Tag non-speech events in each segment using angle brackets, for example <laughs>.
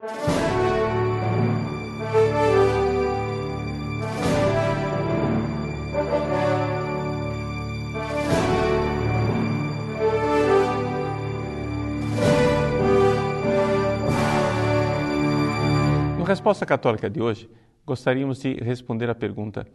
No Resposta Católica de hoje, gostaríamos de responder à pergunta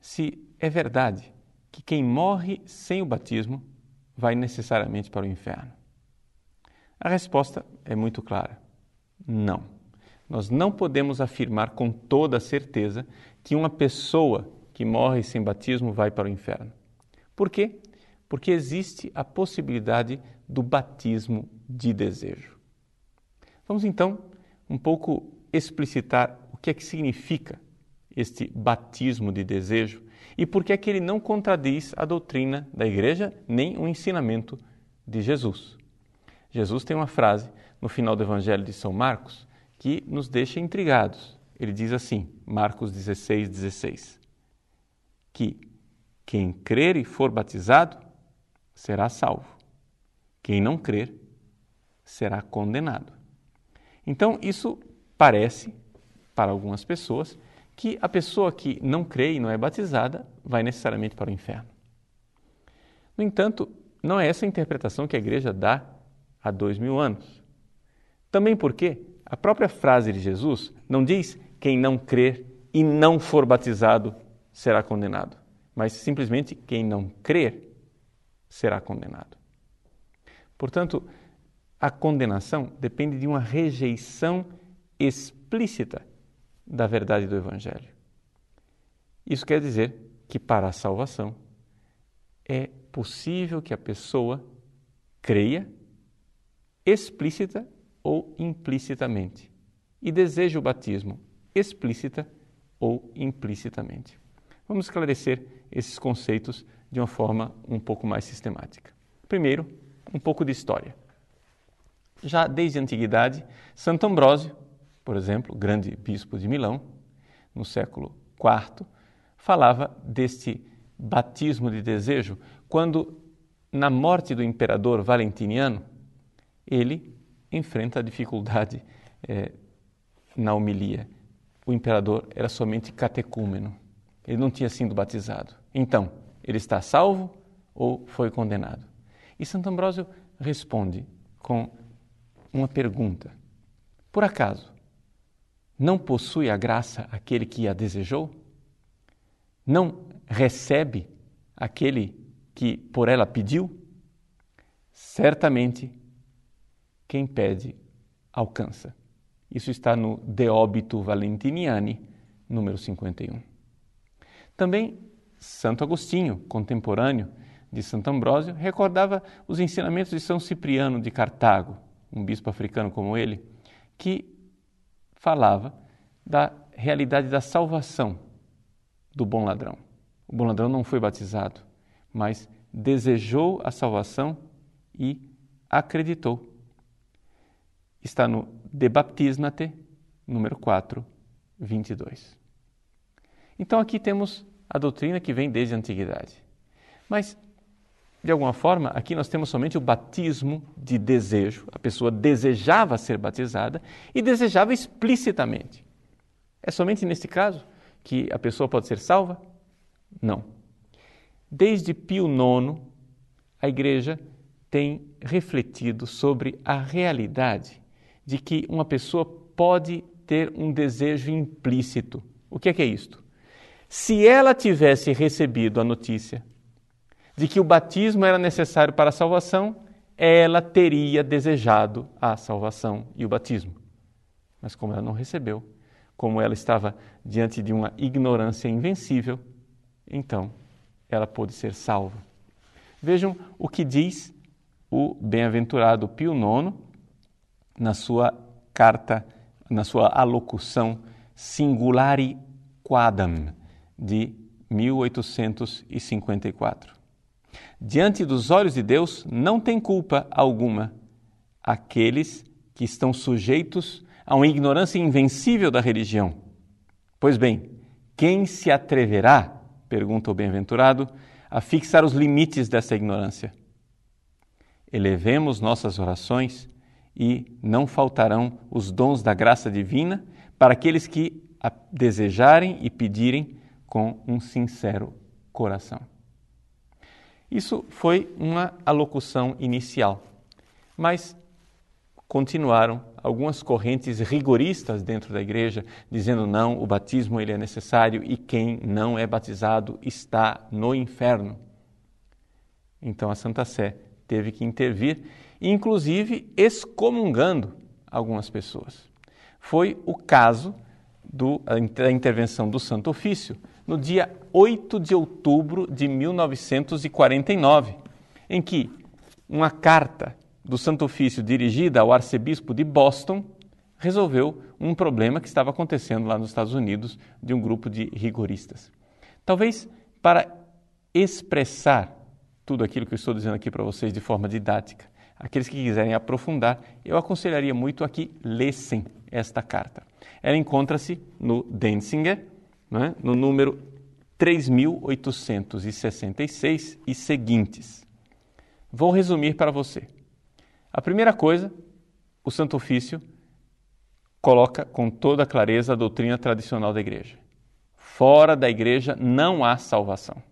se é verdade que quem morre sem o batismo vai necessariamente para o inferno. A resposta é muito clara: não. Nós não podemos afirmar com toda certeza que uma pessoa que morre sem batismo vai para o inferno. Por quê? Porque existe a possibilidade do batismo de desejo. Vamos então um pouco explicitar o que é que significa este batismo de desejo e por que é que ele não contradiz a doutrina da igreja nem o ensinamento de Jesus. Jesus tem uma frase no final do Evangelho de São Marcos que nos deixa intrigados. Ele diz assim, Marcos 16, 16, que quem crer e for batizado será salvo, quem não crer será condenado. Então, isso parece, para algumas pessoas, que a pessoa que não crê e não é batizada vai necessariamente para o inferno. No entanto, não é essa a interpretação que a igreja dá há dois mil anos. Também porque a própria frase de Jesus não diz quem não crer e não for batizado será condenado, mas simplesmente quem não crer será condenado. Portanto, a condenação depende de uma rejeição explícita da verdade do Evangelho. Isso quer dizer que para a salvação é possível que a pessoa creia explícita ou implicitamente e deseje o batismo explícita ou implicitamente. Vamos esclarecer esses conceitos de uma forma um pouco mais sistemática. Primeiro, um pouco de história. Já desde a antiguidade, Santo Ambrósio por exemplo, grande bispo de Milão, no século IV, falava deste batismo de desejo quando, na morte do imperador Valentiniano, ele enfrenta a dificuldade é, na homilia. O imperador era somente catecúmeno, ele não tinha sido batizado. Então, ele está salvo ou foi condenado? E Santo Ambrósio responde com uma pergunta: Por acaso, não possui a graça aquele que a desejou? Não recebe aquele que por ela pediu? Certamente, quem pede, alcança. Isso está no De Obito Valentiniani, número 51. Também Santo Agostinho, contemporâneo de Santo Ambrósio, recordava os ensinamentos de São Cipriano de Cartago, um bispo africano como ele, que falava da realidade da salvação do bom ladrão. O bom ladrão não foi batizado, mas desejou a salvação e acreditou. Está no De Baptismate, número 4, 22. Então aqui temos a doutrina que vem desde a antiguidade. Mas, de alguma forma, aqui nós temos somente o batismo de desejo. A pessoa desejava ser batizada e desejava explicitamente. É somente neste caso que a pessoa pode ser salva? Não. Desde Pio IX, a Igreja tem refletido sobre a realidade de que uma pessoa pode ter um desejo implícito. O que é, que é isto? Se ela tivesse recebido a notícia de que o batismo era necessário para a salvação, ela teria desejado a salvação e o batismo. Mas como ela não recebeu, como ela estava diante de uma ignorância invencível, então ela pôde ser salva. Vejam o que diz o bem-aventurado Pio IX na sua carta, na sua alocução Singulari Quadam de 1854. Diante dos olhos de Deus não tem culpa alguma aqueles que estão sujeitos a uma ignorância invencível da religião. Pois bem, quem se atreverá, pergunta o bem-aventurado, a fixar os limites dessa ignorância? Elevemos nossas orações e não faltarão os dons da graça divina para aqueles que a desejarem e pedirem com um sincero coração. Isso foi uma alocução inicial, mas continuaram algumas correntes rigoristas dentro da igreja dizendo não, o batismo ele é necessário e quem não é batizado está no inferno. Então a Santa Sé teve que intervir, inclusive excomungando algumas pessoas. Foi o caso do, da intervenção do Santo Ofício no dia 8 de outubro de 1949, em que uma carta do Santo Ofício dirigida ao arcebispo de Boston resolveu um problema que estava acontecendo lá nos Estados Unidos de um grupo de rigoristas. Talvez para expressar tudo aquilo que eu estou dizendo aqui para vocês de forma didática, aqueles que quiserem aprofundar, eu aconselharia muito a que lessem esta carta. Ela encontra-se no Denzinger, né, no número 3866 e seguintes. Vou resumir para você. A primeira coisa, o Santo Ofício coloca com toda clareza a doutrina tradicional da igreja. Fora da igreja não há salvação.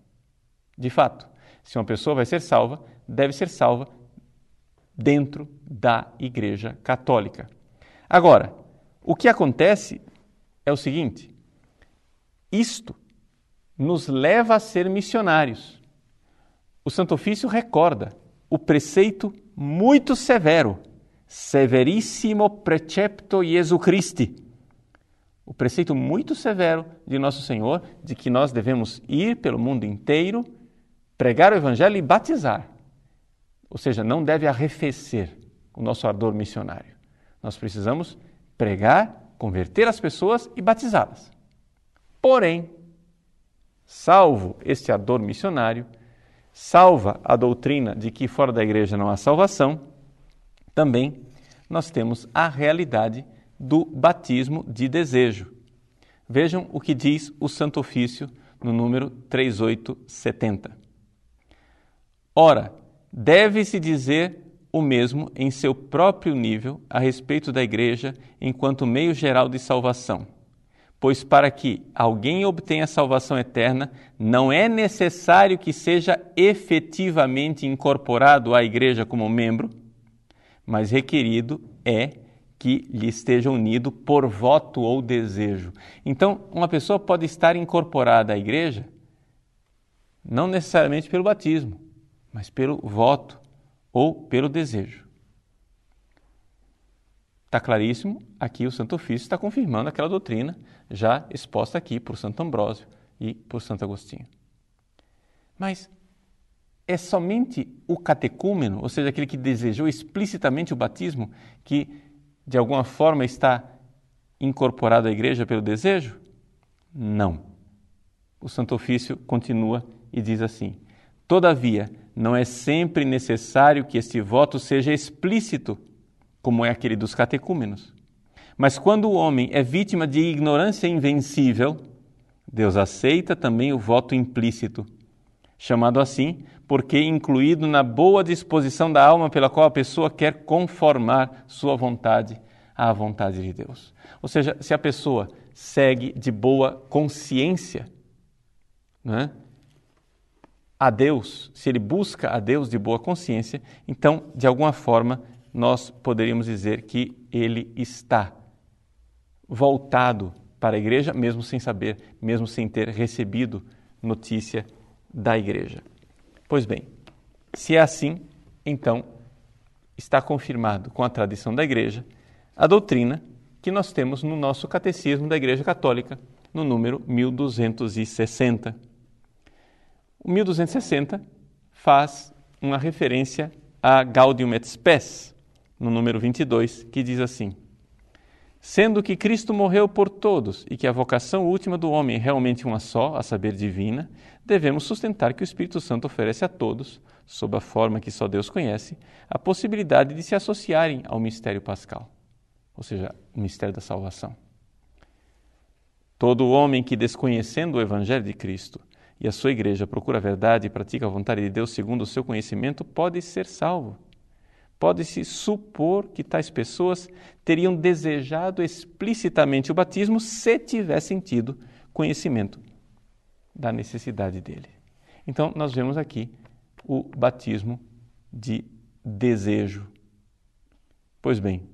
De fato, se uma pessoa vai ser salva, deve ser salva dentro da igreja católica. Agora, o que acontece é o seguinte: isto nos leva a ser missionários. O Santo Ofício recorda o preceito muito severo, severissimo precepto Jesu Christi. O preceito muito severo de Nosso Senhor de que nós devemos ir pelo mundo inteiro, pregar o Evangelho e batizar. Ou seja, não deve arrefecer o nosso ardor missionário. Nós precisamos pregar, converter as pessoas e batizá-las. Porém, salvo este ardor missionário, salva a doutrina de que fora da igreja não há salvação, também nós temos a realidade do batismo de desejo. Vejam o que diz o Santo Ofício no número 3870. Ora, deve-se dizer o mesmo em seu próprio nível a respeito da igreja enquanto meio geral de salvação Pois para que alguém obtenha salvação eterna, não é necessário que seja efetivamente incorporado à igreja como membro, mas requerido é que lhe esteja unido por voto ou desejo. Então, uma pessoa pode estar incorporada à igreja não necessariamente pelo batismo, mas pelo voto ou pelo desejo. Está claríssimo, aqui o Santo Ofício está confirmando aquela doutrina já exposta aqui por Santo Ambrósio e por Santo Agostinho. Mas é somente o catecúmeno, ou seja, aquele que desejou explicitamente o batismo, que de alguma forma está incorporado à igreja pelo desejo? Não. O Santo Ofício continua e diz assim: Todavia, não é sempre necessário que este voto seja explícito como é aquele dos catecúmenos. Mas quando o homem é vítima de ignorância invencível, Deus aceita também o voto implícito, chamado assim porque incluído na boa disposição da alma pela qual a pessoa quer conformar sua vontade à vontade de Deus. Ou seja, se a pessoa segue de boa consciência né, a Deus, se ele busca a Deus de boa consciência, então, de alguma forma, nós poderíamos dizer que ele está voltado para a igreja, mesmo sem saber, mesmo sem ter recebido notícia da igreja. Pois bem, se é assim, então está confirmado com a tradição da igreja a doutrina que nós temos no nosso catecismo da Igreja Católica, no número 1260. O 1260 faz uma referência a Gaudium et Spes, no número 22, que diz assim: Sendo que Cristo morreu por todos e que a vocação última do homem é realmente uma só, a saber, divina, devemos sustentar que o Espírito Santo oferece a todos, sob a forma que só Deus conhece, a possibilidade de se associarem ao mistério pascal, ou seja, o mistério da salvação. Todo homem que, desconhecendo o Evangelho de Cristo e a sua igreja, procura a verdade e pratica a vontade de Deus segundo o seu conhecimento, pode ser salvo pode-se supor que tais pessoas teriam desejado explicitamente o batismo se tivessem tido conhecimento da necessidade dele. Então, nós vemos aqui o batismo de desejo. Pois bem,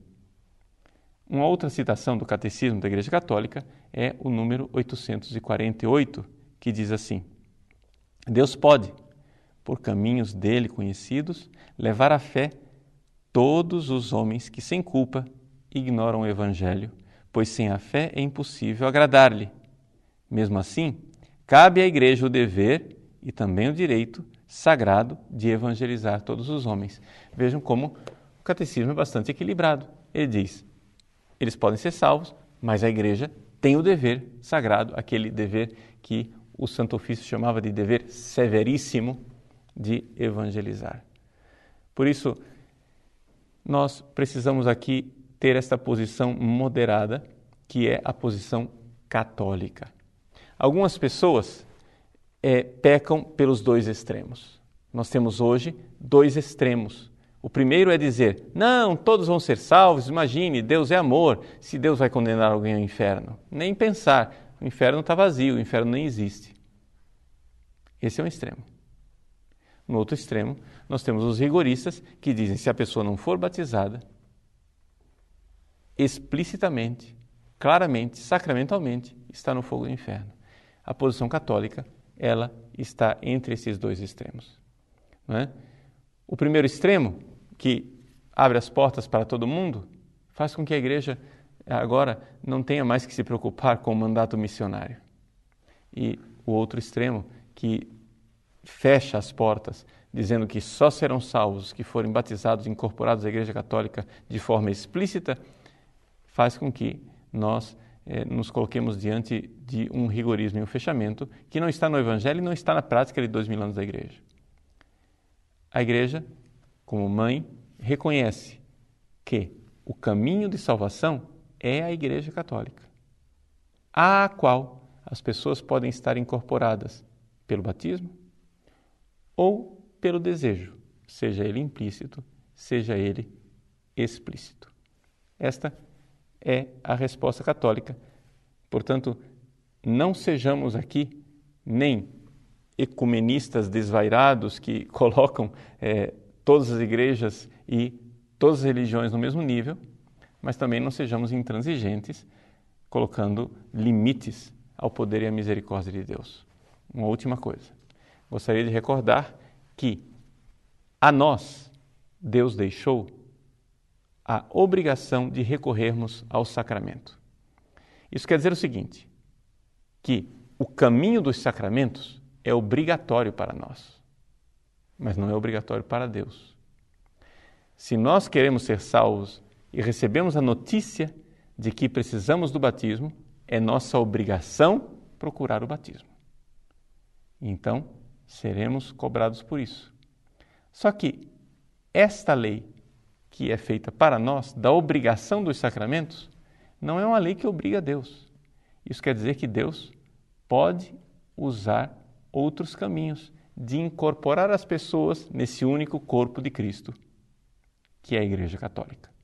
uma outra citação do Catecismo da Igreja Católica é o número 848, que diz assim: Deus pode, por caminhos dele conhecidos, levar à fé todos os homens que, sem culpa, ignoram o Evangelho, pois sem a fé é impossível agradar-lhe. Mesmo assim, cabe à Igreja o dever e também o direito sagrado de evangelizar todos os homens. Vejam como o catecismo é bastante equilibrado. Ele diz: eles podem ser salvos, mas a Igreja tem o dever sagrado, aquele dever que o Santo Ofício chamava de dever severíssimo de evangelizar. Por isso, nós precisamos aqui ter esta posição moderada, que é a posição católica. Algumas pessoas é, pecam pelos dois extremos. Nós temos hoje dois extremos. O primeiro é dizer: não, todos vão ser salvos, imagine, Deus é amor, se Deus vai condenar alguém ao inferno. Nem pensar, o inferno está vazio, o inferno nem existe. Esse é um extremo. No outro extremo, nós temos os rigoristas que dizem: se a pessoa não for batizada, explicitamente, claramente, sacramentalmente, está no fogo do inferno. A posição católica, ela está entre esses dois extremos. É? O primeiro extremo, que abre as portas para todo mundo, faz com que a igreja agora não tenha mais que se preocupar com o mandato missionário. E o outro extremo, que fecha as portas, dizendo que só serão salvos que forem batizados e incorporados à Igreja Católica de forma explícita, faz com que nós eh, nos coloquemos diante de um rigorismo e um fechamento que não está no Evangelho e não está na prática de dois mil anos da Igreja. A Igreja, como mãe, reconhece que o caminho de salvação é a Igreja Católica, à qual as pessoas podem estar incorporadas pelo batismo ou pelo desejo, seja ele implícito, seja ele explícito. Esta é a resposta católica. Portanto, não sejamos aqui nem ecumenistas desvairados que <laughs> colocam é, todas as igrejas e todas as religiões no mesmo nível, mas também não sejamos intransigentes, colocando limites ao poder e à misericórdia de Deus. Uma última coisa. Gostaria de recordar que a nós Deus deixou a obrigação de recorrermos ao sacramento. Isso quer dizer o seguinte: que o caminho dos sacramentos é obrigatório para nós, mas não é obrigatório para Deus. Se nós queremos ser salvos e recebemos a notícia de que precisamos do batismo, é nossa obrigação procurar o batismo. Então, seremos cobrados por isso. Só que esta lei que é feita para nós, da obrigação dos sacramentos, não é uma lei que obriga a Deus. Isso quer dizer que Deus pode usar outros caminhos de incorporar as pessoas nesse único corpo de Cristo, que é a Igreja Católica.